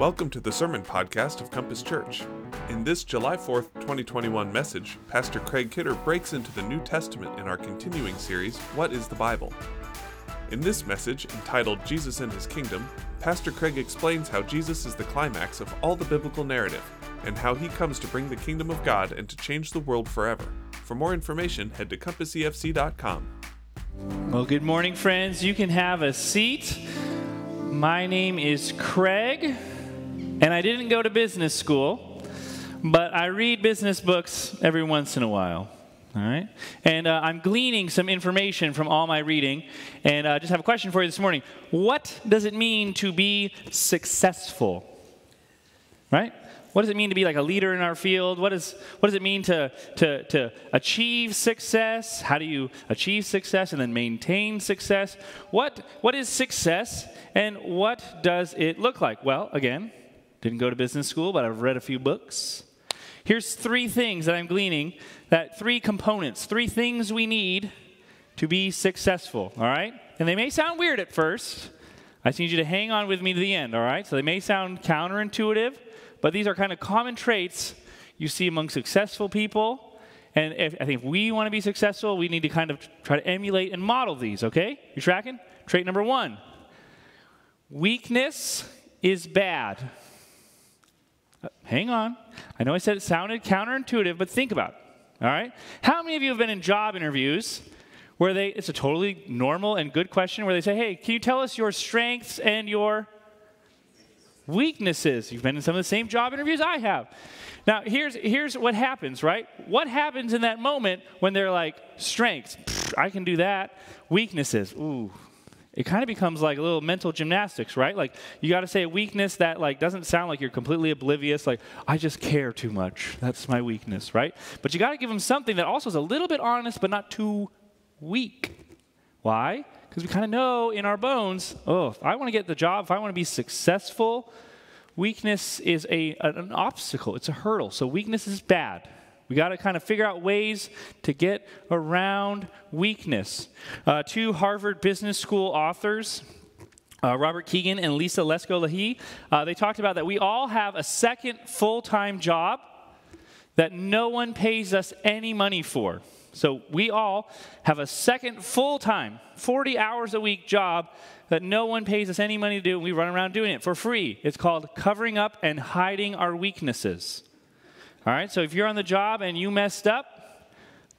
Welcome to the Sermon Podcast of Compass Church. In this July 4th, 2021 message, Pastor Craig Kidder breaks into the New Testament in our continuing series, What is the Bible? In this message, entitled Jesus and His Kingdom, Pastor Craig explains how Jesus is the climax of all the biblical narrative and how he comes to bring the kingdom of God and to change the world forever. For more information, head to compassefc.com. Well, good morning, friends. You can have a seat. My name is Craig, and I didn't go to business school, but I read business books every once in a while. All right? And uh, I'm gleaning some information from all my reading, and I uh, just have a question for you this morning. What does it mean to be successful? Right? What does it mean to be like a leader in our field? What, is, what does it mean to, to, to achieve success? How do you achieve success and then maintain success? What, what is success and what does it look like? Well, again, didn't go to business school, but I've read a few books. Here's three things that I'm gleaning that three components, three things we need to be successful, all right? And they may sound weird at first. I just need you to hang on with me to the end, all right? So they may sound counterintuitive but these are kind of common traits you see among successful people. And if, I think if we want to be successful, we need to kind of try to emulate and model these, okay? You tracking? Trait number one weakness is bad. Hang on. I know I said it sounded counterintuitive, but think about it. All right? How many of you have been in job interviews where they, it's a totally normal and good question where they say, hey, can you tell us your strengths and your weaknesses. You've been in some of the same job interviews I have. Now, here's, here's what happens, right? What happens in that moment when they're like, strengths, I can do that. Weaknesses, ooh. It kind of becomes like a little mental gymnastics, right? Like you got to say a weakness that like doesn't sound like you're completely oblivious. Like I just care too much. That's my weakness, right? But you got to give them something that also is a little bit honest, but not too weak. Why? because we kind of know in our bones, oh, if I want to get the job, if I want to be successful, weakness is a, an obstacle, it's a hurdle. So weakness is bad. We got to kind of figure out ways to get around weakness. Uh, two Harvard Business School authors, uh, Robert Kegan and Lisa Laskow Lahey, uh, they talked about that we all have a second full time job that no one pays us any money for. So we all have a second full time, 40 hours a week job that no one pays us any money to do, and we run around doing it for free. It's called covering up and hiding our weaknesses. All right, so if you're on the job and you messed up,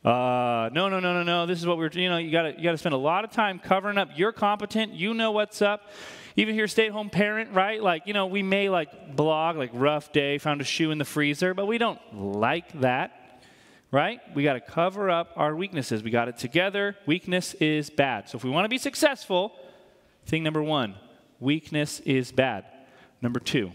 uh, no, no, no, no, no. This is what we're, you know, you got you to spend a lot of time covering up. You're competent. You know what's up. Even if you're a stay-at-home parent, right? Like, you know, we may like blog like rough day, found a shoe in the freezer, but we don't like that right? We got to cover up our weaknesses. We got it together. Weakness is bad. So if we want to be successful, thing number one weakness is bad. Number two,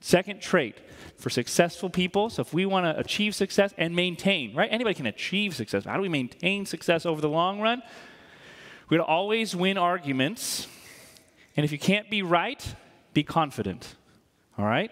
second trait for successful people. So if we want to achieve success and maintain, right? Anybody can achieve success. How do we maintain success over the long run? We're going to always win arguments. And if you can't be right, be confident. All right?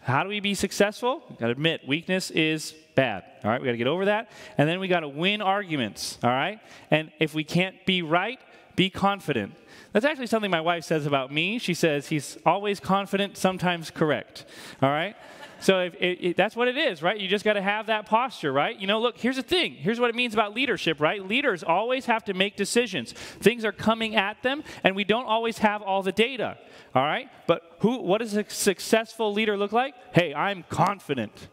How do we be successful? Got to admit, weakness is bad. All right, we got to get over that. And then we got to win arguments. All right? And if we can't be right, be confident. That's actually something my wife says about me. She says he's always confident, sometimes correct. All right? So if, it, that's what it is, right? You just got to have that posture, right? You know, look, here's the thing. Here's what it means about leadership, right? Leaders always have to make decisions. Things are coming at them, and we don't always have all the data. All right? But who what does a successful leader look like? Hey, I'm confident.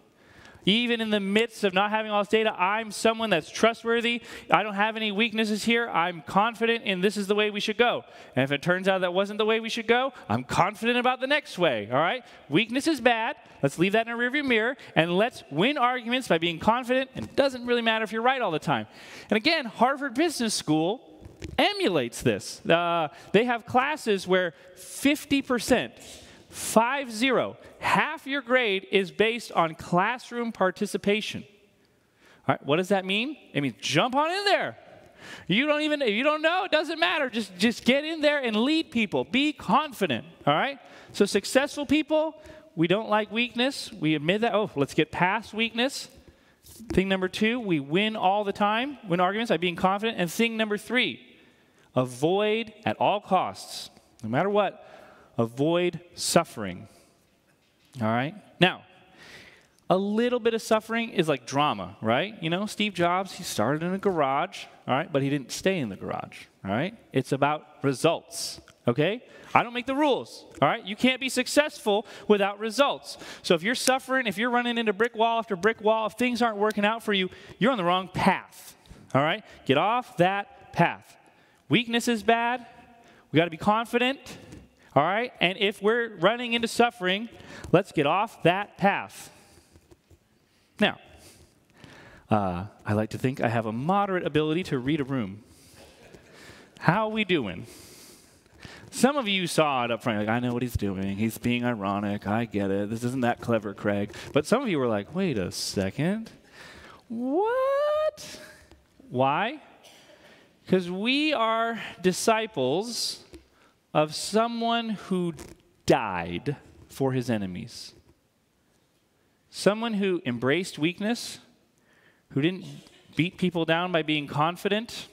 Even in the midst of not having all this data, I'm someone that's trustworthy. I don't have any weaknesses here. I'm confident in this is the way we should go. And if it turns out that wasn't the way we should go, I'm confident about the next way. All right? Weakness is bad. Let's leave that in a rearview mirror and let's win arguments by being confident. And it doesn't really matter if you're right all the time. And again, Harvard Business School emulates this. Uh, they have classes where 50%, five zero, half your grade is based on classroom participation. All right, what does that mean? It means jump on in there. You don't even if you don't know, it doesn't matter. Just just get in there and lead people. Be confident. All right? So successful people, we don't like weakness. We admit that. Oh, let's get past weakness. Thing number two, we win all the time, win arguments by being confident. And thing number three, avoid at all costs, no matter what, avoid suffering. All right? Now, a little bit of suffering is like drama, right? You know, Steve Jobs, he started in a garage, all right, but he didn't stay in the garage, all right? It's about results, okay? I don't make the rules, all right? You can't be successful without results. So if you're suffering, if you're running into brick wall after brick wall, if things aren't working out for you, you're on the wrong path, all right? Get off that path. Weakness is bad. We got to be confident, all right? And if we're running into suffering, let's get off that path. Now, uh, I like to think I have a moderate ability to read a room. How we doing? Some of you saw it up front, like, I know what he's doing. He's being ironic. I get it. This isn't that clever, Craig. But some of you were like, wait a second. What? Why? Because we are disciples of someone who died for his enemies. Someone who embraced weakness, who didn't beat people down by being confident,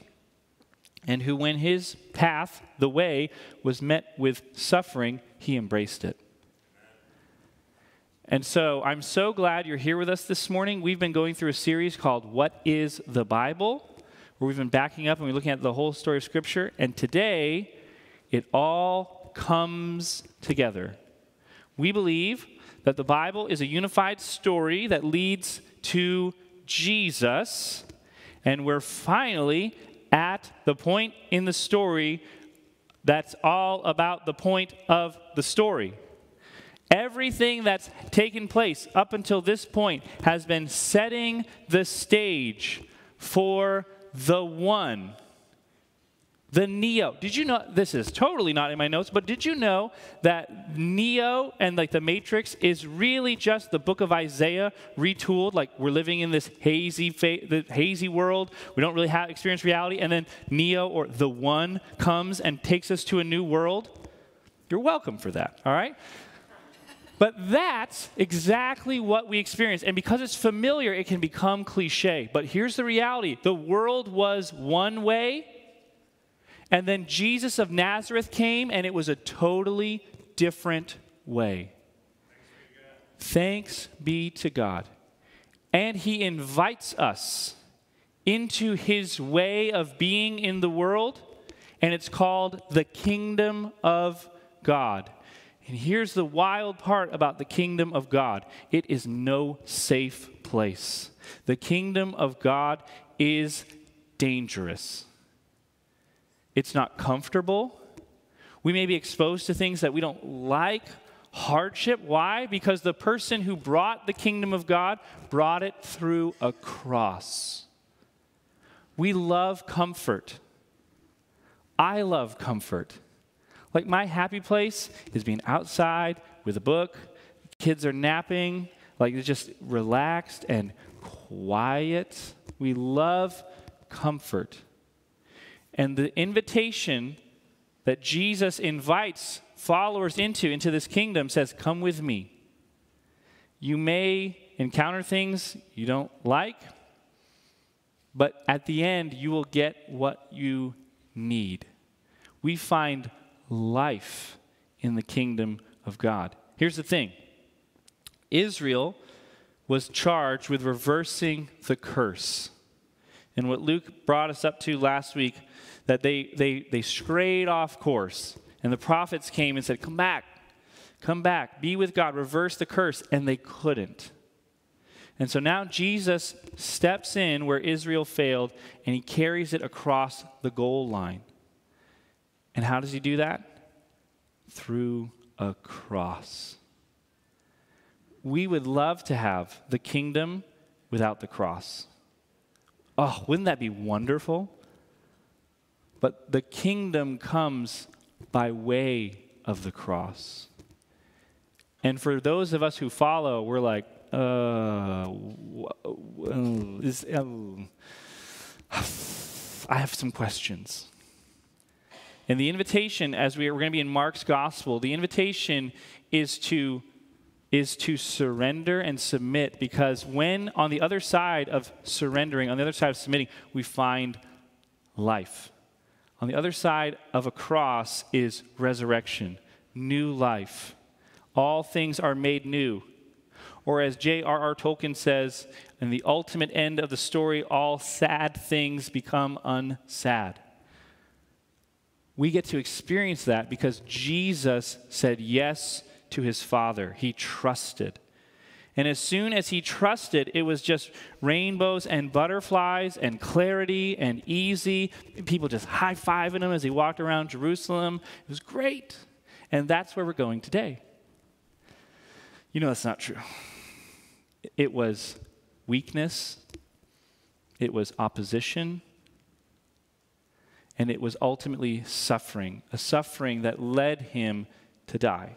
and who, when his path, the way, was met with suffering, he embraced it. And so I'm so glad you're here with us this morning. We've been going through a series called What is the Bible? where we've been backing up and we're looking at the whole story of Scripture. And today, it all comes together. We believe that the Bible is a unified story that leads to Jesus, and we're finally at the point in the story that's all about the point of the story. Everything that's taken place up until this point has been setting the stage for the one the Neo. Did you know this is totally not in my notes, but did you know that Neo and like the Matrix is really just the book of Isaiah retooled? Like we're living in this hazy the hazy world. We don't really have experience reality and then Neo or the one comes and takes us to a new world. You're welcome for that, all right? But that's exactly what we experience. And because it's familiar, it can become cliche. But here's the reality the world was one way, and then Jesus of Nazareth came, and it was a totally different way. Thanks be to God. And He invites us into His way of being in the world, and it's called the kingdom of God. And here's the wild part about the kingdom of God it is no safe place. The kingdom of God is dangerous. It's not comfortable. We may be exposed to things that we don't like, hardship. Why? Because the person who brought the kingdom of God brought it through a cross. We love comfort. I love comfort. Like my happy place is being outside with a book, kids are napping, like it's just relaxed and quiet. We love comfort. And the invitation that Jesus invites followers into, into this kingdom, says, Come with me. You may encounter things you don't like, but at the end, you will get what you need. We find life in the kingdom of God. Here's the thing Israel was charged with reversing the curse. And what Luke brought us up to last week, that they, they, they strayed off course. And the prophets came and said, Come back, come back, be with God, reverse the curse. And they couldn't. And so now Jesus steps in where Israel failed and he carries it across the goal line. And how does he do that? Through a cross. We would love to have the kingdom without the cross. Oh, wouldn't that be wonderful? But the kingdom comes by way of the cross. And for those of us who follow, we're like, uh, is, uh, I have some questions. And the invitation, as we are, we're going to be in Mark's gospel, the invitation is to is to surrender and submit because when on the other side of surrendering, on the other side of submitting, we find life. On the other side of a cross is resurrection, new life. All things are made new. Or as J.R.R. Tolkien says, in the ultimate end of the story, all sad things become unsad. We get to experience that because Jesus said yes to his Father. He trusted. And as soon as he trusted, it was just rainbows and butterflies and clarity and easy. People just high fiving him as he walked around Jerusalem. It was great. And that's where we're going today. You know, that's not true. It was weakness, it was opposition, and it was ultimately suffering, a suffering that led him to die.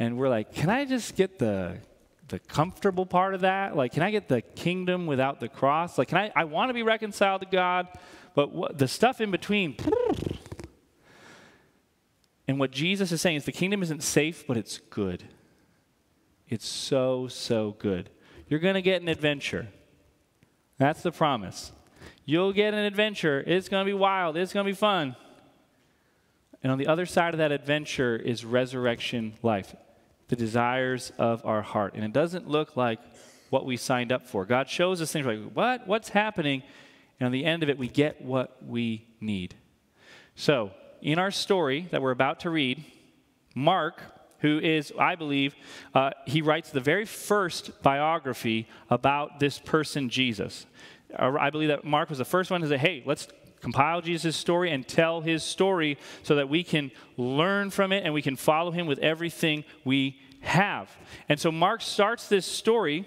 And we're like, can I just get the the comfortable part of that? Like, can I get the kingdom without the cross? Like, can I? I want to be reconciled to God, but what, the stuff in between. And what Jesus is saying is the kingdom isn't safe, but it's good. It's so, so good. You're going to get an adventure. That's the promise. You'll get an adventure. It's going to be wild. It's going to be fun. And on the other side of that adventure is resurrection life, the desires of our heart. And it doesn't look like what we signed up for. God shows us things like, what? What's happening? And on the end of it, we get what we need. So, in our story that we're about to read, Mark who is, I believe, uh, he writes the very first biography about this person, Jesus. Uh, I believe that Mark was the first one to say, hey, let's compile Jesus' story and tell his story so that we can learn from it and we can follow him with everything we have. And so Mark starts this story.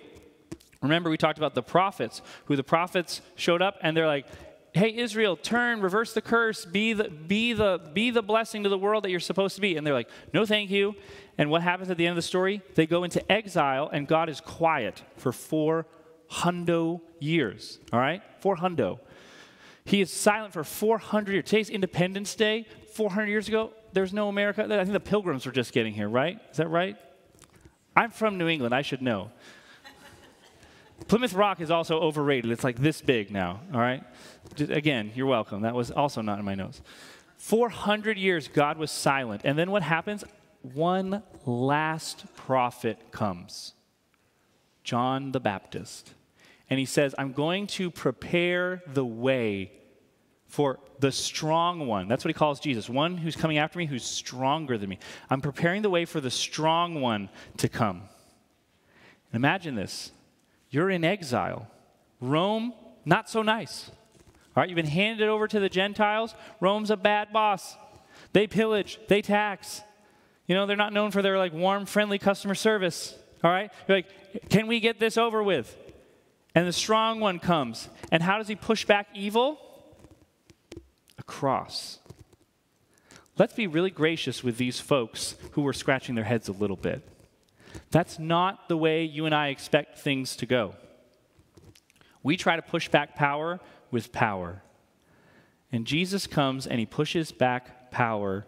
Remember, we talked about the prophets, who the prophets showed up and they're like, hey israel turn reverse the curse be the be the be the blessing to the world that you're supposed to be. And they're like no thank you. And what happens at the end of the story? They go into exile and god is quiet for four hundo years all right? Four hundo he is silent for 400 years today's independence day 400 years ago there's no america i think the pilgrims were just getting here right is that right i'm from new england i should know Plymouth Rock is also overrated. It's like this big now, all right? Just, again, you're welcome. That was also not in my notes. 400 years, God was silent. And then what happens? One last prophet comes John the Baptist. And he says, I'm going to prepare the way for the strong one. That's what he calls Jesus. One who's coming after me who's stronger than me. I'm preparing the way for the strong one to come. And imagine this you're in exile. Rome, not so nice. All right, you've been handed over to the Gentiles. Rome's a bad boss. They pillage, they tax. You know, they're not known for their like warm, friendly customer service. All right? You're like, can we get this over with? And the strong one comes. And how does he push back evil? A cross. Let's be really gracious with these folks who were scratching their heads a little bit. That's not the way you and I expect things to go. We try to push back power with power. And Jesus comes and he pushes back power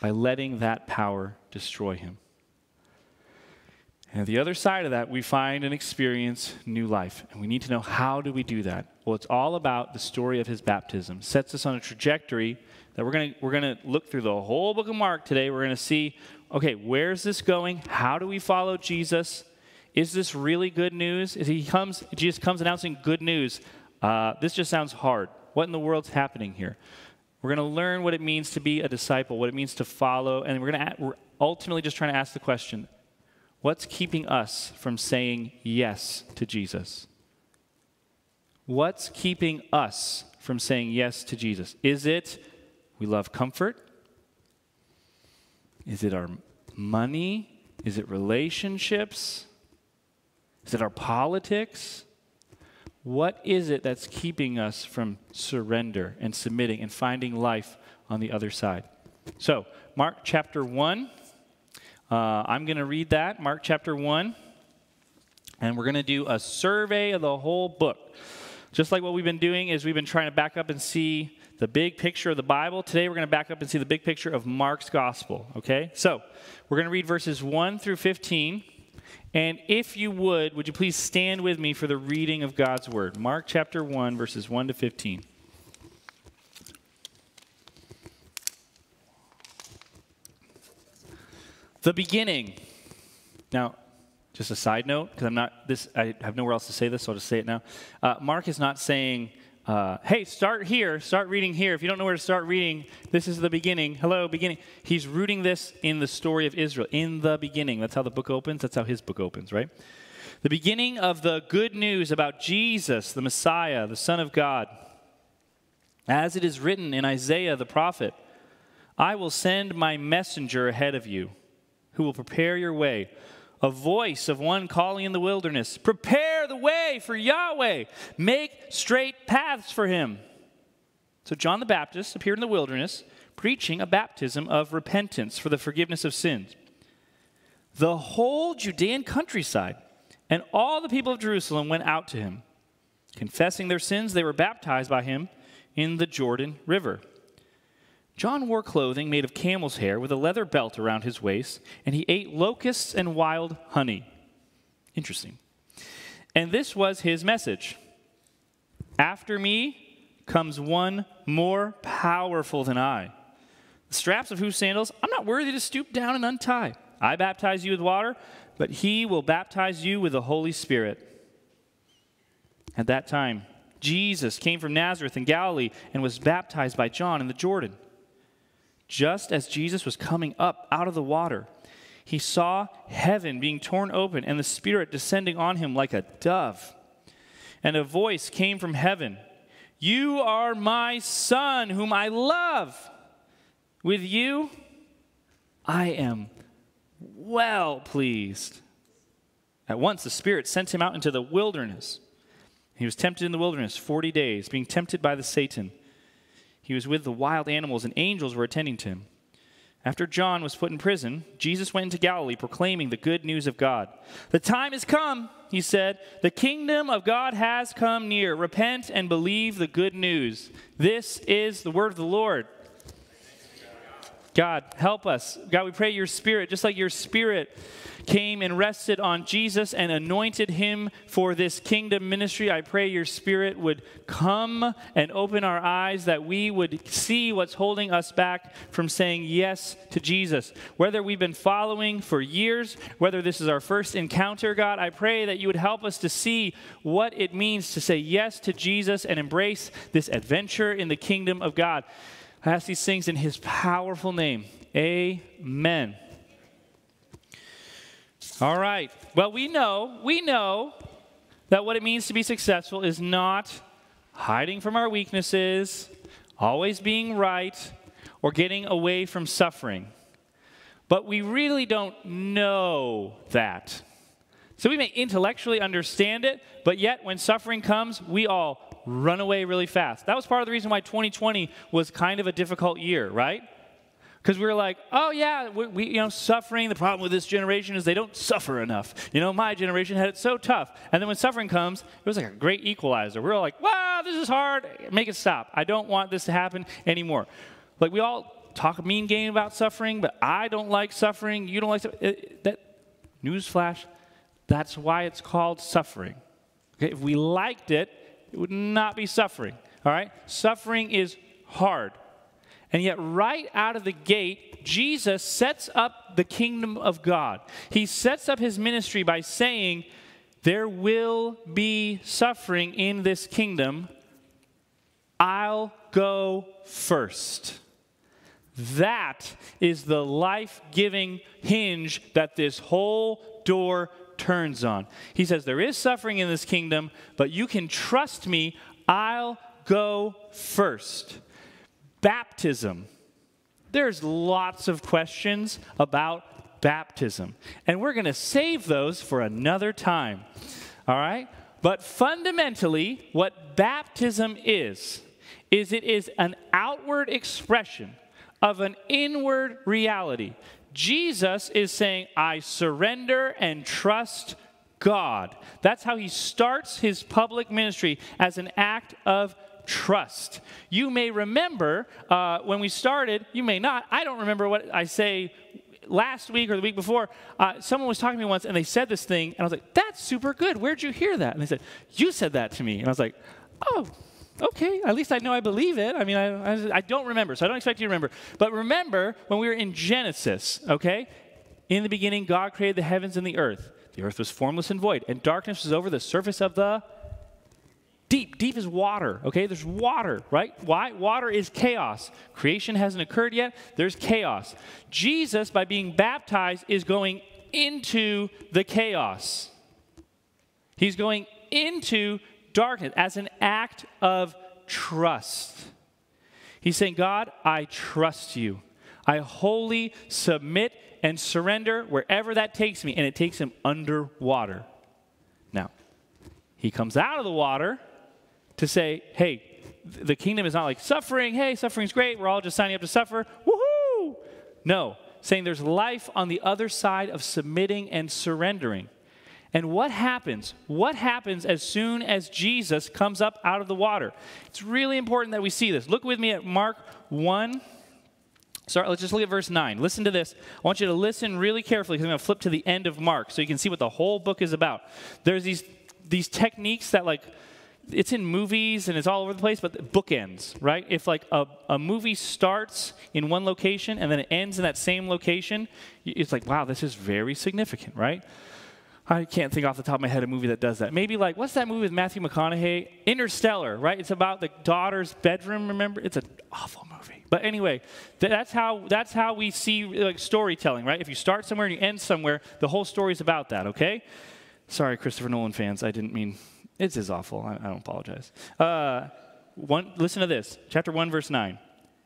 by letting that power destroy him. And the other side of that, we find and experience new life. And we need to know how do we do that? Well, it's all about the story of his baptism. Sets us on a trajectory that we're going to we're to look through the whole book of Mark today. We're going to see okay, where's this going? How do we follow Jesus? Is this really good news? Is he comes, Jesus comes announcing good news. Uh, this just sounds hard. What in the world's happening here? We're going to learn what it means to be a disciple, what it means to follow, and we're going to we're ultimately just trying to ask the question: What's keeping us from saying yes to Jesus? What's keeping us from saying yes to Jesus? Is it we love comfort? Is it our money? Is it relationships? Is it our politics? What is it that's keeping us from surrender and submitting and finding life on the other side? So, Mark chapter 1. Uh, I'm going to read that, Mark chapter 1. And we're going to do a survey of the whole book. Just like what we've been doing is we've been trying to back up and see the big picture of the Bible. Today we're going to back up and see the big picture of Mark's gospel, okay? So, we're going to read verses 1 through 15. And if you would, would you please stand with me for the reading of God's word? Mark chapter 1, verses 1 to 15. The beginning. Now, just a side note, because I'm not this. I have nowhere else to say this, so I'll just say it now. Uh, Mark is not saying, uh, "Hey, start here. Start reading here. If you don't know where to start reading, this is the beginning. Hello, beginning." He's rooting this in the story of Israel. In the beginning, that's how the book opens. That's how his book opens, right? The beginning of the good news about Jesus, the Messiah, the Son of God. As it is written in Isaiah the prophet, "I will send my messenger ahead of you, who will prepare your way." a voice of one calling in the wilderness Prepare the way for Yahweh, make straight paths for him. So John the Baptist appeared in the wilderness, preaching a baptism of repentance for the forgiveness of sins. The whole Judean countryside and all the people of Jerusalem went out to him. Confessing their sins, they were baptized by him in the Jordan River. John wore clothing made of camel's hair with a leather belt around his waist, and he ate locusts and wild honey. Interesting. And this was his message After me comes one more powerful than I, the straps of whose sandals I'm not worthy to stoop down and untie. I baptize you with water, but he will baptize you with the Holy Spirit. At that time, Jesus came from Nazareth in Galilee and was baptized by John in the Jordan. Just as Jesus was coming up out of the water, he saw heaven being torn open and the Spirit descending on him like a dove. And a voice came from heaven You are my Son, whom I love. With you, I am well pleased. At once the Spirit sent him out into the wilderness. He was tempted in the wilderness 40 days, being tempted by the Satan. He was with the wild animals, and angels were attending to him. After John was put in prison, Jesus went into Galilee proclaiming the good news of God. The time has come, he said. The kingdom of God has come near. Repent and believe the good news. This is the word of the Lord. God, help us. God, we pray your spirit, just like your spirit came and rested on Jesus and anointed him for this kingdom ministry. I pray your spirit would come and open our eyes that we would see what's holding us back from saying yes to Jesus. Whether we've been following for years, whether this is our first encounter, God, I pray that you would help us to see what it means to say yes to Jesus and embrace this adventure in the kingdom of God. I ask these things in his powerful name. Amen. All right. Well, we know, we know that what it means to be successful is not hiding from our weaknesses, always being right, or getting away from suffering. But we really don't know that. So we may intellectually understand it, but yet when suffering comes, we all run away really fast. That was part of the reason why 2020 was kind of a difficult year, right? because we were like, oh yeah, we, we, you know suffering. The problem with this generation is they don't suffer enough. You know, my generation had it so tough, and then when suffering comes, it was like a great equalizer. We all like, wow, this is hard. Make it stop. I don't want this to happen anymore. Like we all talk a mean game about suffering, but I don't like suffering. You don't like it, that. Newsflash, that's why it's called suffering. Okay, if we liked it, it would not be suffering. All right, suffering is hard. And yet, right out of the gate, Jesus sets up the kingdom of God. He sets up his ministry by saying, There will be suffering in this kingdom. I'll go first. That is the life giving hinge that this whole door turns on. He says, There is suffering in this kingdom, but you can trust me. I'll go first. Baptism. There's lots of questions about baptism, and we're going to save those for another time. All right? But fundamentally, what baptism is, is it is an outward expression of an inward reality. Jesus is saying, I surrender and trust God. That's how he starts his public ministry as an act of trust. You may remember uh, when we started, you may not. I don't remember what I say last week or the week before. Uh, someone was talking to me once and they said this thing, and I was like, that's super good. Where'd you hear that? And they said, you said that to me. And I was like, oh, okay, at least I know I believe it. I mean, I, I, I, don't remember, so I don't expect you to remember. But remember when we were in Genesis, okay? In the beginning, God created the heavens and the earth. The earth was formless and void, and darkness was over the surface of the deep. Deep is water, okay? There's water, right? Why? Water is chaos. Creation hasn't occurred yet, there's chaos. Jesus, by being baptized, is going into the chaos. He's going into darkness as an act of trust. He's saying, God, I trust you. I wholly submit and surrender wherever that takes me. And it takes him underwater. Now, he comes out of the water to say, hey, the kingdom is not like suffering. Hey, suffering's great. We're all just signing up to suffer. Woohoo! No, saying there's life on the other side of submitting and surrendering. And what happens? What happens as soon as Jesus comes up out of the water? It's really important that we see this. Look with me at Mark 1. Sorry, let's just look at verse 9. Listen to this. I want you to listen really carefully because I'm going to flip to the end of Mark so you can see what the whole book is about. There's these, these techniques that, like, it's in movies and it's all over the place, but bookends, right? If like a, a movie starts in one location and then it ends in that same location, it's like, wow, this is very significant, right? I can't think off the top of my head a movie that does that. Maybe like, what's that movie with Matthew McConaughey? Interstellar, right? It's about the daughter's bedroom, remember? It's an awful movie. But anyway, that's how, that's how we see like storytelling, right? If you start somewhere and you end somewhere, the whole story is about that, okay? Sorry, Christopher Nolan fans, I didn't mean it's as awful. I, I don't apologize. Uh, one, listen to this, chapter 1, verse 9.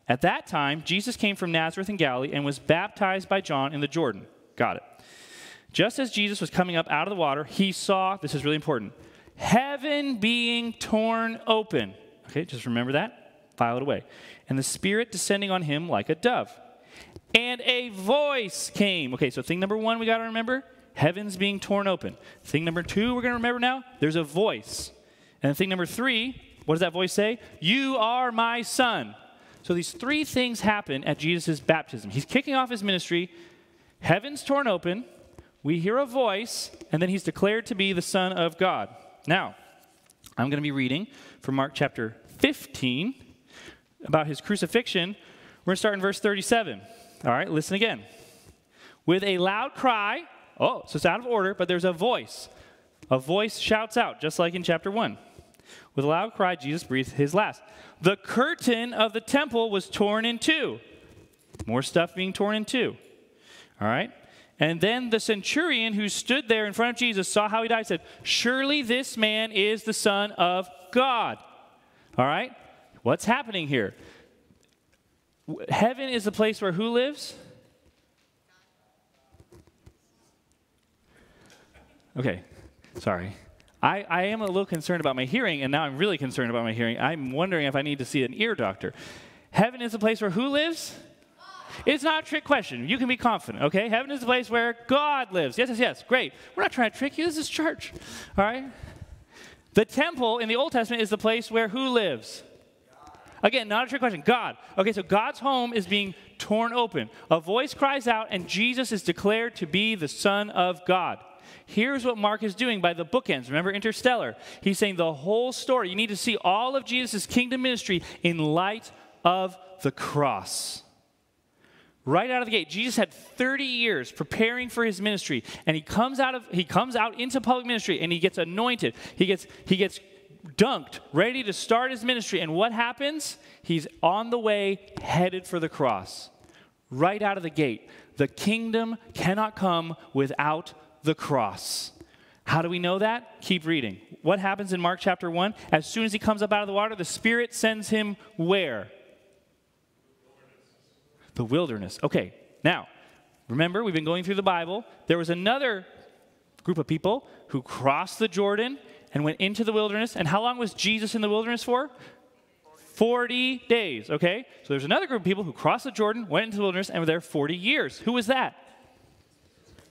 At that time, Jesus came from Nazareth in Galilee and was baptized by John in the Jordan. Got it. Just as Jesus was coming up out of the water, he saw, this is really important, heaven being torn open. Okay, just remember that. File it away. And the Spirit descending on him like a dove. And a voice came. Okay, so thing number one we got to remember heavens being torn open. Thing number two, we're going to remember now, there's a voice. And thing number three, what does that voice say? You are my son. So these three things happen at Jesus' baptism. He's kicking off his ministry, heavens torn open, we hear a voice, and then he's declared to be the Son of God. Now, I'm going to be reading from Mark chapter 15 about his crucifixion. We're going to start in verse 37. All right, listen again. With a loud cry, Oh, so it's out of order, but there's a voice. A voice shouts out, just like in chapter 1. With a loud cry, Jesus breathed his last. The curtain of the temple was torn in two. More stuff being torn in two. All right? And then the centurion who stood there in front of Jesus saw how he died, said, Surely this man is the Son of God. All right? What's happening here? Heaven is the place where who lives? Okay, sorry. I, I am a little concerned about my hearing, and now I'm really concerned about my hearing. I'm wondering if I need to see an ear doctor. Heaven is the place where who lives? It's not a trick question. You can be confident, okay? Heaven is the place where God lives. Yes, yes, yes. Great. We're not trying to trick you. This is church, all right? The temple in the Old Testament is the place where who lives? Again, not a trick question. God. Okay, so God's home is being torn open. A voice cries out, and Jesus is declared to be the Son of God. Here's what Mark is doing by the bookends. Remember Interstellar? He's saying the whole story. You need to see all of Jesus' kingdom ministry in light of the cross. Right out of the gate, Jesus had 30 years preparing for his ministry, and he comes out of he comes out into public ministry and he gets anointed. He gets he gets dunked, ready to start his ministry. And what happens? He's on the way headed for the cross. Right out of the gate. The kingdom cannot come without the cross. How do we know that? Keep reading. What happens in Mark chapter 1? As soon as he comes up out of the water, the Spirit sends him where? The wilderness. Okay, now, remember, we've been going through the Bible. There was another group of people who crossed the Jordan and went into the wilderness. And how long was Jesus in the wilderness for? 40 days, okay? So there's another group of people who crossed the Jordan, went into the wilderness, and were there 40 years. Who was that?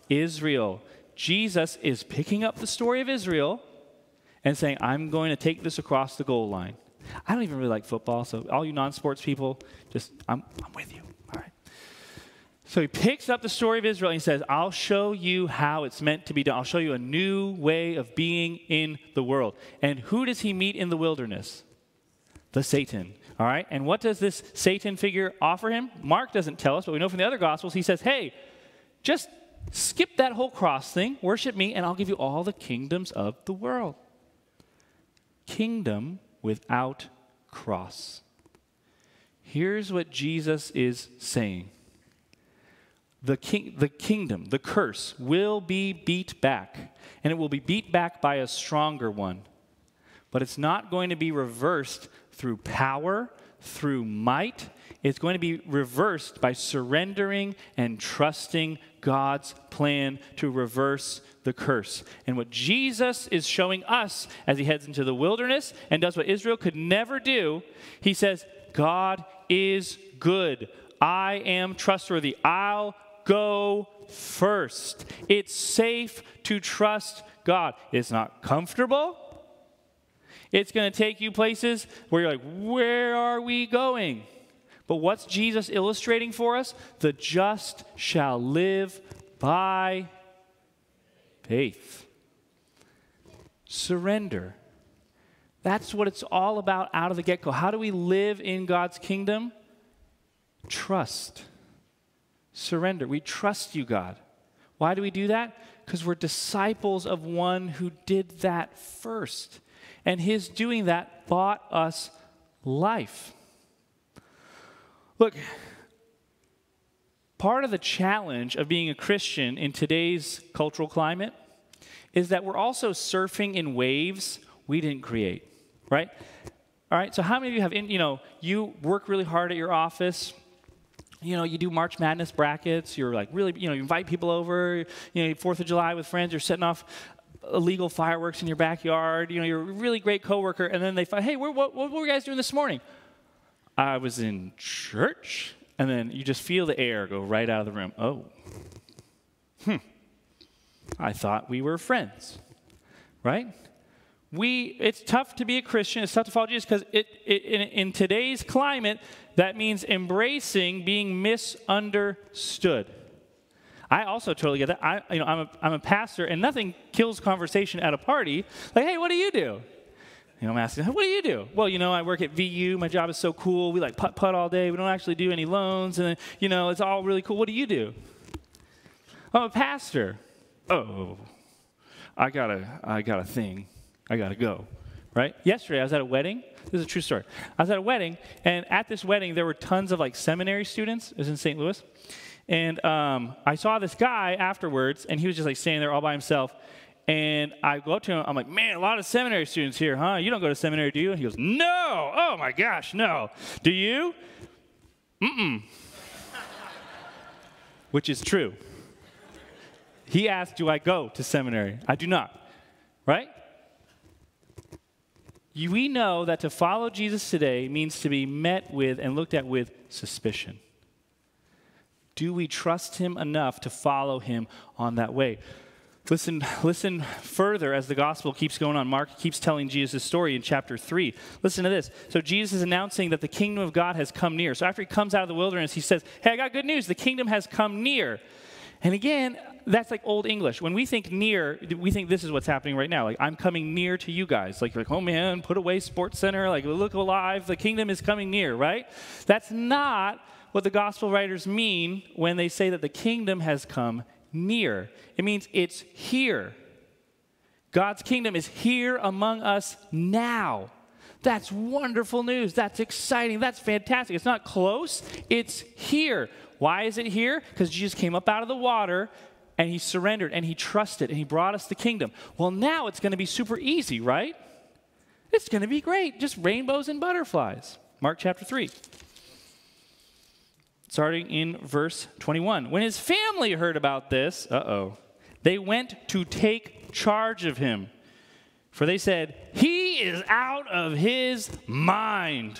Israel. Jesus is picking up the story of Israel and saying, I'm going to take this across the goal line. I don't even really like football, so all you non sports people, just, I'm, I'm with you. So he picks up the story of Israel and he says, I'll show you how it's meant to be done. I'll show you a new way of being in the world. And who does he meet in the wilderness? The Satan. All right. And what does this Satan figure offer him? Mark doesn't tell us, but we know from the other Gospels, he says, hey, just skip that whole cross thing, worship me, and I'll give you all the kingdoms of the world. Kingdom without cross. Here's what Jesus is saying the, king, the kingdom, the curse, will be beat back, and it will be beat back by a stronger one. But it's not going to be reversed through power, through might. It's going to be reversed by surrendering and trusting God's plan to reverse the curse. And what Jesus is showing us as he heads into the wilderness and does what Israel could never do, he says, God is good. I am trustworthy. I'll go first. It's safe to trust God. It's not comfortable. It's going to take you places where you're like, where are we going? But what's Jesus illustrating for us? The just shall live by faith. Surrender. That's what it's all about out of the get go. How do we live in God's kingdom? Trust surrender. We trust you, God. Why do we do that? Because we're disciples of one who did that first. And his doing that bought us life. Look, part of the challenge of being a Christian in today's cultural climate is that we're also surfing in waves we didn't create, right? All right, so how many of you have, in, you know, you work really hard at your office, you know, you do March Madness brackets. You're like really, you know, you invite people over. You know, Fourth of July with friends. You're setting off illegal fireworks in your backyard. You know, you're a really great coworker, and then they find, hey, what, what, what were you guys doing this morning? I was in church, and then you just feel the air go right out of the room. Oh, hmm. I thought we were friends, right? We it's tough to be a christian it's tough to follow jesus because it, it in, in, today's climate that means embracing being misunderstood i also totally get that I, you know, I'm, a, I'm a pastor and nothing kills conversation at a party like hey what do you do you know, I'm asking, what do you do? Well, you know, I work at VU. My job is so cool. We like putt putt all day. We don't actually do any loans, and you know, it's all really cool. What do you do? I'm a pastor. Oh, I got a, I got a thing. I got to go. Right? Yesterday, I was at a wedding. This is a true story. I was at a wedding, and at this wedding, there were tons of like seminary students. It was in St. Louis. And um, I saw this guy afterwards, and he was just like standing there all by himself. And I go up to him, I'm like, man, a lot of seminary students here, huh? You don't go to seminary, do you? And he goes, no. Oh my gosh, no. Do you? Mm-mm. Which is true. He asked, do I go to seminary? I do not. Right? We know that to follow Jesus today means to be met with and looked at with suspicion. Do we trust him enough to follow him on that way? Listen, listen further as the gospel keeps going on. Mark keeps telling Jesus' story in chapter 3. Listen to this. So, Jesus is announcing that the kingdom of God has come near. So, after he comes out of the wilderness, he says, Hey, I got good news. The kingdom has come near. And again, that's like old English. When we think near, we think this is what's happening right now. Like, I'm coming near to you guys. Like, you're like oh man, put away Sports Center. Like, look alive. The kingdom is coming near, right? That's not what the gospel writers mean when they say that the kingdom has come near. It means it's here. God's kingdom is here among us now. That's wonderful news. That's exciting. That's fantastic. It's not close, it's here. Why is it here? Because Jesus came up out of the water and he surrendered and he trusted and he brought us the kingdom. Well, now it's going to be super easy, right? It's going to be great. Just rainbows and butterflies. Mark chapter 3. Starting in verse 21. When his family heard about this, uh oh, they went to take charge of him. For they said, He is out of his mind.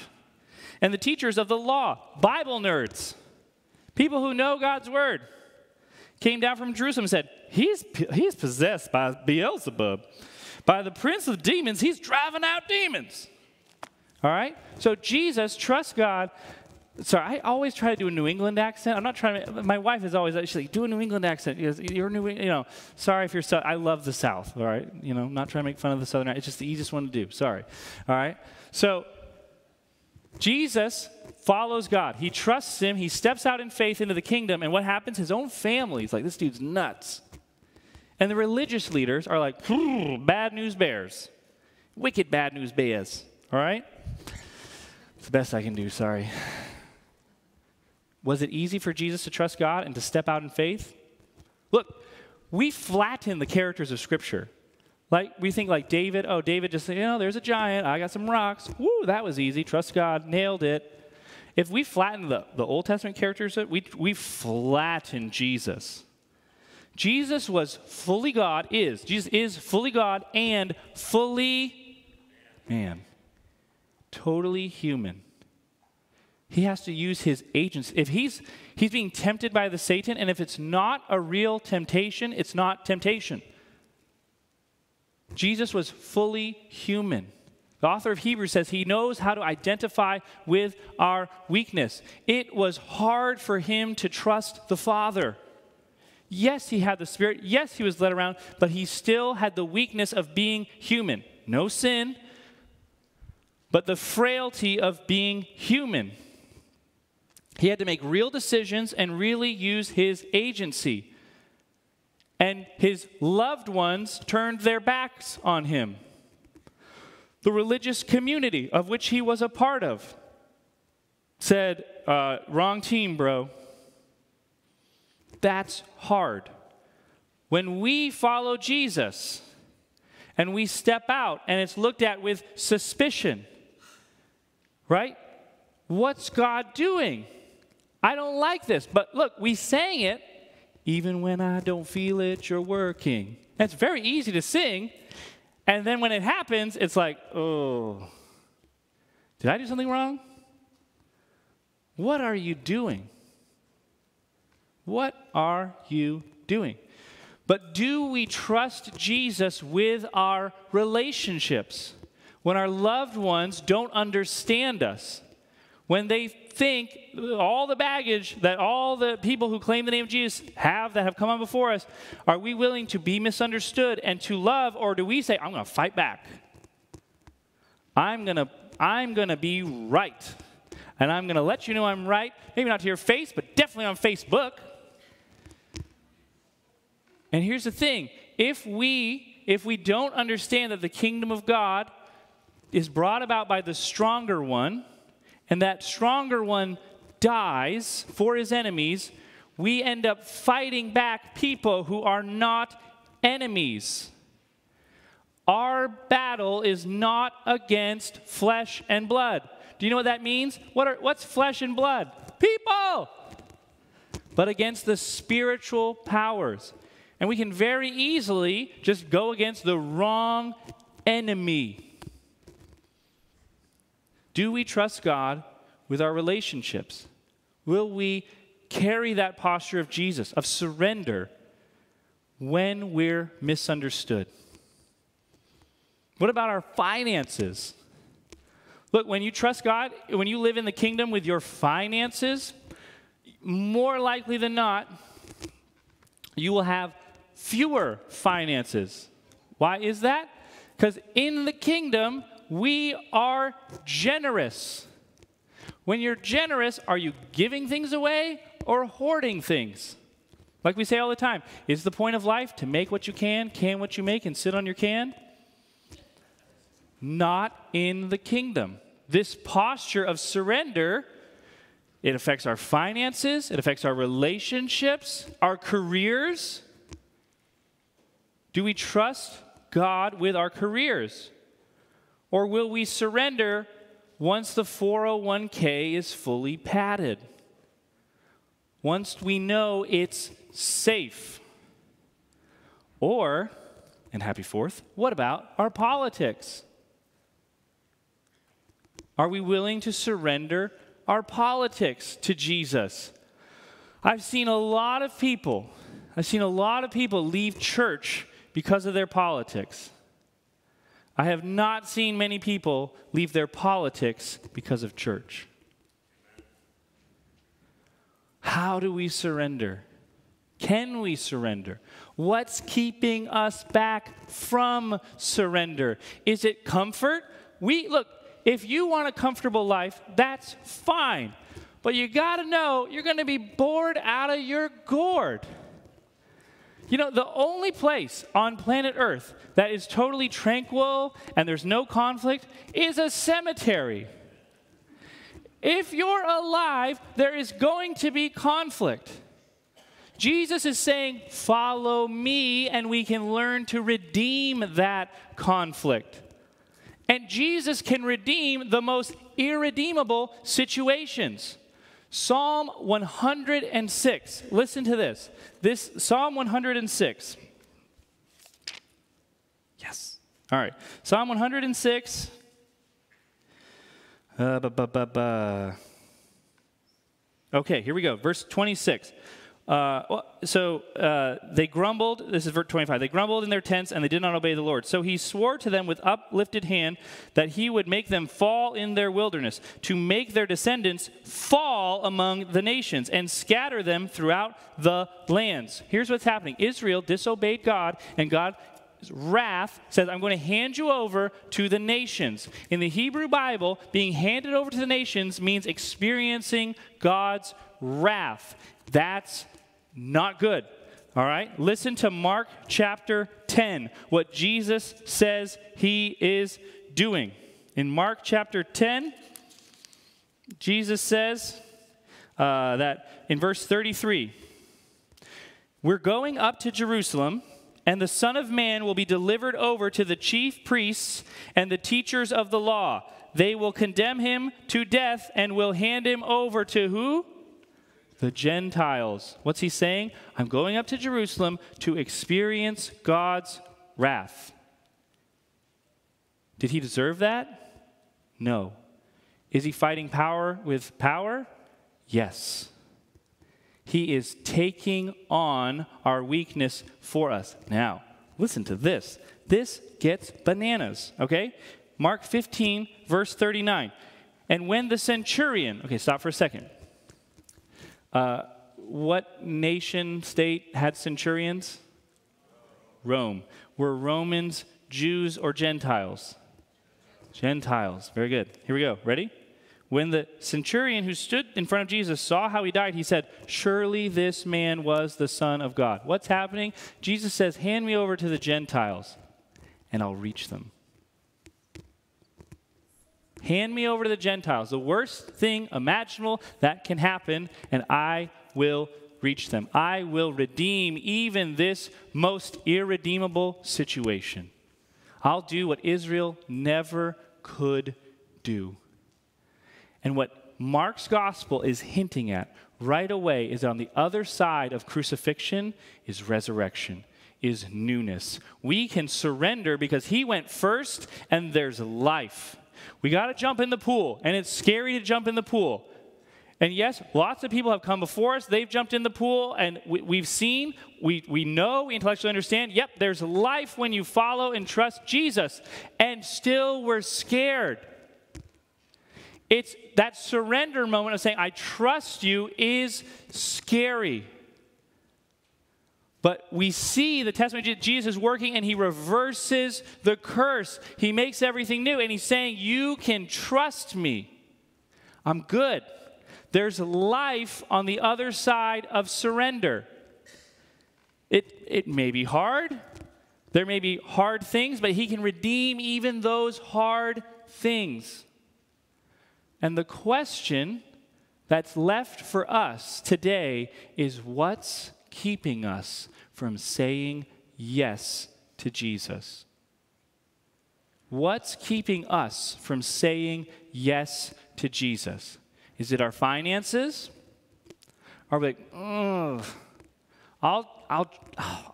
And the teachers of the law, Bible nerds, people who know God's word, came down from Jerusalem and said, He's, he's possessed by Beelzebub. By the prince of demons, he's driving out demons. All right? So Jesus trusts God. Sorry, I always try to do a New England accent. I'm not trying to, my wife is always, she's like, do a New England accent. You're New, you know, sorry if you're, so, I love the South, all right? You know, not trying to make fun of the Southern, it's just the easiest one to do. Sorry. All right? So Jesus follows God. He trusts him. He steps out in faith into the kingdom. And what happens? His own family is like, this dude's nuts. And the religious leaders are like, bad news bears. Wicked bad news bears. All right? It's the best I can do, sorry. Was it easy for Jesus to trust God and to step out in faith? Look, we flatten the characters of Scripture. Like we think like David, oh, David just, said, you know, there's a giant, I got some rocks. Woo, that was easy. Trust God, nailed it. If we flatten the, the Old Testament characters, we, we flatten Jesus. Jesus was fully God, is. Jesus is fully God and fully man. Totally human. He has to use his agents. If he's he's being tempted by the Satan, and if it's not a real temptation, it's not temptation. Jesus was fully human. The author of Hebrews says he knows how to identify with our weakness. It was hard for him to trust the Father. Yes, he had the Spirit. Yes, he was led around, but he still had the weakness of being human. No sin, but the frailty of being human. He had to make real decisions and really use his agency. And his loved ones turned their backs on him the religious community of which he was a part of said, uh, Wrong team, bro. That's hard. When we follow Jesus and we step out and it's looked at with suspicion, right? What's God doing? I don't like this. But look, we sang it, even when I don't feel it, you're working. That's very easy to sing and then when it happens, it's like, oh, did I do something wrong? What are you doing? What are you doing? But do we trust Jesus with our relationships? When our loved ones don't understand us, when they think all the baggage that all the people who claim the name of Jesus have that have come on before us, are we willing to be misunderstood and to love, or do we say, I'm going to fight back? I'm going to I'm going to be right. And I'm going to let you know I'm right. Maybe not to your face, but definitely on Facebook. And here's the thing if we if we don't understand that the kingdom of God is brought about by the stronger one and that stronger one dies for his enemies, we end up fighting back people who are not enemies. Our battle is not against flesh and blood. Do you know what that means? What are, what's flesh and blood? People! But against the spiritual powers. And we can very easily just go against the wrong enemy. Do we trust God with our relationships? Will we carry that posture of Jesus, of surrender, when we're misunderstood? What about our finances? Look, when you trust God, when you live in the kingdom with your finances, more likely than not, you will have fewer finances. Why is that? Because in the kingdom, we are generous. When you're generous, are you giving things away or hoarding things? Like we say all the time, is the point of life to make what you can, can what you make, and sit on your can? Not in the kingdom. This posture of surrender, it affects our finances, it affects our relationships, our careers. Do we trust God with our careers? Or will we surrender once the 401k is fully padded? Once we know it's safe? Or, and happy fourth, what about our politics? Are we willing to surrender our politics to Jesus? I've seen a lot of people, I've seen a lot of people leave church because of their politics. I have not seen many people leave their politics because of church. How do we surrender? Can we surrender? What's keeping us back from surrender? Is it comfort? We look, if you want a comfortable life, that's fine. But you got to know you're going to be bored out of your gourd. You know, the only place on planet Earth that is totally tranquil and there's no conflict is a cemetery. If you're alive, there is going to be conflict. Jesus is saying, Follow me, and we can learn to redeem that conflict. And Jesus can redeem the most irredeemable situations. Psalm 106. Listen to this. This Psalm 106. Yes. All right. Psalm 106. Uh, bu- bu- bu-. Okay, here we go. Verse 26. Uh, so uh, they grumbled. This is verse 25. They grumbled in their tents and they did not obey the Lord. So he swore to them with uplifted hand that he would make them fall in their wilderness, to make their descendants fall among the nations and scatter them throughout the lands. Here's what's happening Israel disobeyed God, and God wrath says, I'm going to hand you over to the nations. In the Hebrew Bible, being handed over to the nations means experiencing God's wrath. That's not good. All right? Listen to Mark chapter 10, what Jesus says he is doing. In Mark chapter 10, Jesus says uh, that in verse 33, we're going up to Jerusalem, and the Son of Man will be delivered over to the chief priests and the teachers of the law. They will condemn him to death and will hand him over to who? The Gentiles. What's he saying? I'm going up to Jerusalem to experience God's wrath. Did he deserve that? No. Is he fighting power with power? Yes. He is taking on our weakness for us. Now, listen to this. This gets bananas, okay? Mark 15, verse 39. And when the centurion, okay, stop for a second. Uh, what nation state had centurions? Rome. Were Romans Jews or Gentiles? Gentiles. Very good. Here we go. Ready? When the centurion who stood in front of Jesus saw how he died, he said, Surely this man was the Son of God. What's happening? Jesus says, Hand me over to the Gentiles, and I'll reach them. Hand me over to the Gentiles, the worst thing imaginable that can happen, and I will reach them. I will redeem even this most irredeemable situation. I'll do what Israel never could do. And what Mark's gospel is hinting at right away is on the other side of crucifixion is resurrection, is newness. We can surrender because he went first and there's life. We got to jump in the pool, and it's scary to jump in the pool. And yes, lots of people have come before us. They've jumped in the pool, and we, have seen, we, we know, we intellectually understand. Yep, there's life when you follow and trust Jesus. And still, we're scared. It's that surrender moment of saying, I trust you, is scary. But we see the testimony of Jesus working and he reverses the curse. He makes everything new and he's saying, You can trust me. I'm good. There's life on the other side of surrender. It, it may be hard. There may be hard things, but he can redeem even those hard things. And the question that's left for us today is what's keeping us from saying yes to Jesus? What's keeping us from saying yes to Jesus? Is it our finances? Are we like, ugh, I'll, I'll,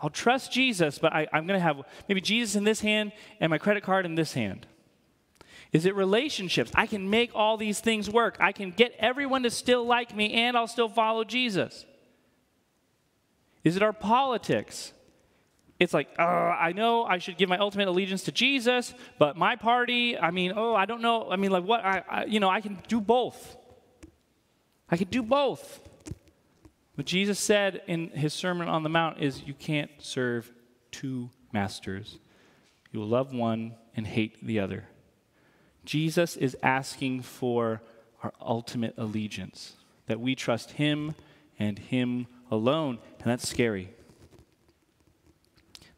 I'll trust Jesus, but I, I'm going to have maybe Jesus in this hand and my credit card in this hand? Is it relationships? I can make all these things work. I can get everyone to still like me and I'll still follow Jesus. Is it our politics? It's like, uh, I know I should give my ultimate allegiance to Jesus, but my party, I mean, oh, I don't know. I mean, like, what? I, I, you know, I can do both. I can do both. What Jesus said in his Sermon on the Mount is you can't serve two masters. You will love one and hate the other. Jesus is asking for our ultimate allegiance, that we trust Him and Him alone. And that's scary.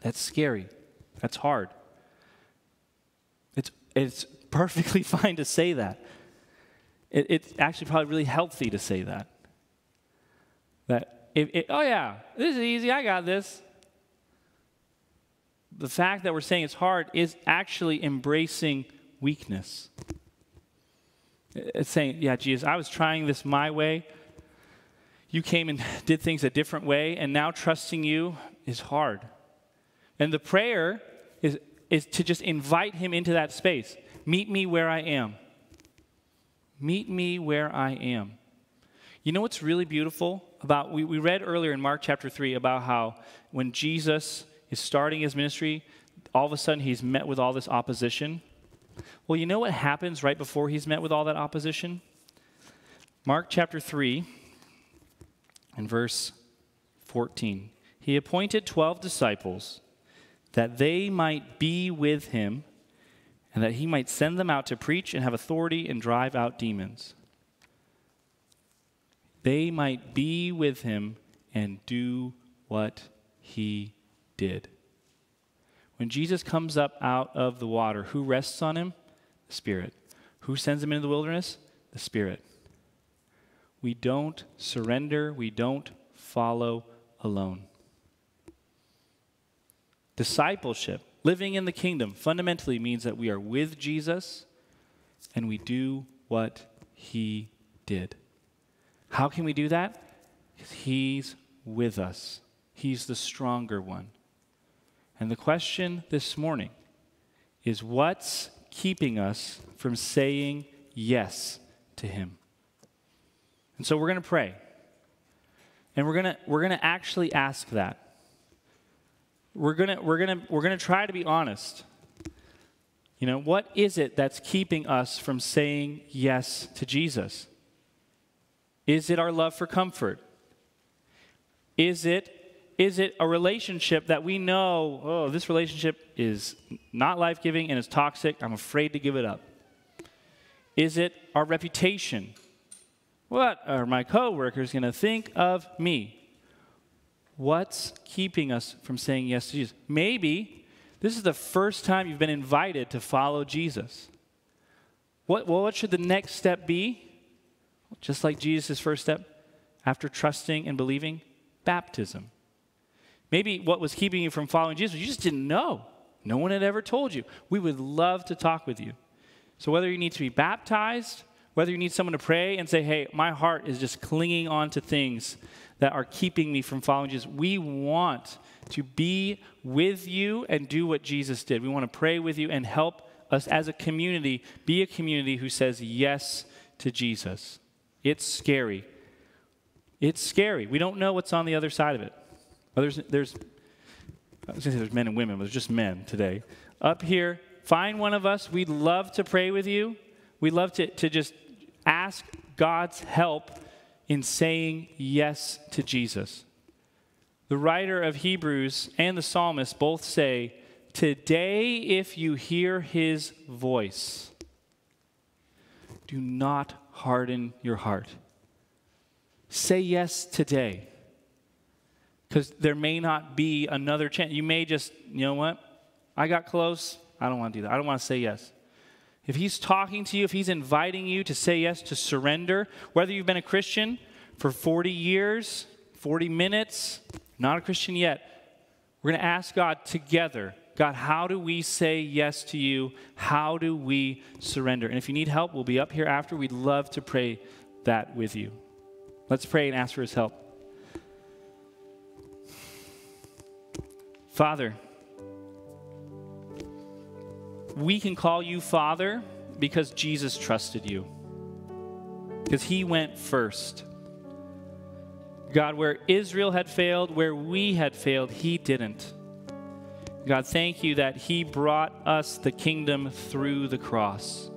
That's scary. That's hard. It's, it's perfectly fine to say that. It, it's actually probably really healthy to say that. That, if, it, oh yeah, this is easy, I got this. The fact that we're saying it's hard is actually embracing weakness. It's saying, yeah, Jesus, I was trying this my way. You came and did things a different way, and now trusting you is hard. And the prayer is, is to just invite him into that space. Meet me where I am. Meet me where I am. You know what's really beautiful about, we, we read earlier in Mark chapter 3 about how when Jesus is starting his ministry, all of a sudden he's met with all this opposition. Well, you know what happens right before he's met with all that opposition? Mark chapter 3 and verse 14. He appointed 12 disciples that they might be with him and that he might send them out to preach and have authority and drive out demons. They might be with him and do what he did. When Jesus comes up out of the water, who rests on him? The Spirit. Who sends him into the wilderness? The Spirit. We don't surrender, we don't follow alone. Discipleship, living in the kingdom, fundamentally means that we are with Jesus and we do what he did. How can we do that? Because he's with us, he's the stronger one. And the question this morning is what's keeping us from saying yes to him? And so we're going to pray. And we're going to we're going to actually ask that we're gonna we're gonna we're gonna try to be honest. You know, what is it that's keeping us from saying yes to Jesus? Is it our love for comfort? Is it is it a relationship that we know, oh, this relationship is not life giving and it's toxic? I'm afraid to give it up. Is it our reputation? What are my coworkers going to think of me? What's keeping us from saying yes to Jesus? Maybe this is the first time you've been invited to follow Jesus. What, well, what should the next step be? Just like Jesus' first step after trusting and believing? Baptism. Maybe what was keeping you from following Jesus, you just didn't know. No one had ever told you. We would love to talk with you. So, whether you need to be baptized, whether you need someone to pray and say, hey, my heart is just clinging on to things that are keeping me from following Jesus. We want to be with you and do what Jesus did. We want to pray with you and help us as a community be a community who says yes to Jesus. It's scary. It's scary. We don't know what's on the other side of it. There's, there's, I was going to say there's men and women, but there's just men today. Up here, find one of us. We'd love to pray with you. We'd love to, to just ask God's help in saying yes to Jesus. The writer of Hebrews and the psalmist both say, Today, if you hear his voice, do not harden your heart. Say yes today. Because there may not be another chance. You may just, you know what? I got close. I don't want to do that. I don't want to say yes. If he's talking to you, if he's inviting you to say yes, to surrender, whether you've been a Christian for 40 years, 40 minutes, not a Christian yet, we're going to ask God together God, how do we say yes to you? How do we surrender? And if you need help, we'll be up here after. We'd love to pray that with you. Let's pray and ask for his help. Father, we can call you Father because Jesus trusted you, because he went first. God, where Israel had failed, where we had failed, he didn't. God, thank you that he brought us the kingdom through the cross.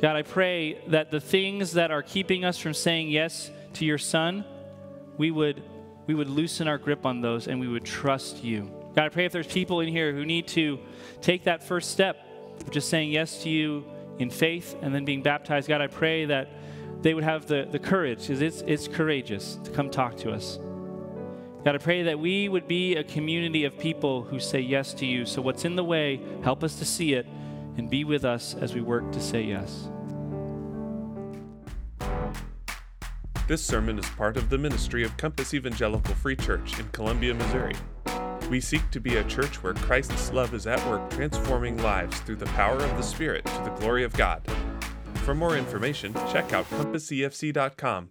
God, I pray that the things that are keeping us from saying yes to your son, we would we would loosen our grip on those and we would trust you. God, I pray if there's people in here who need to take that first step of just saying yes to you in faith and then being baptized. God, I pray that they would have the, the courage, because it's, it's courageous, to come talk to us. God, I pray that we would be a community of people who say yes to you. So, what's in the way, help us to see it and be with us as we work to say yes. This sermon is part of the ministry of Compass Evangelical Free Church in Columbia, Missouri. We seek to be a church where Christ's love is at work transforming lives through the power of the Spirit to the glory of God. For more information, check out compassefc.com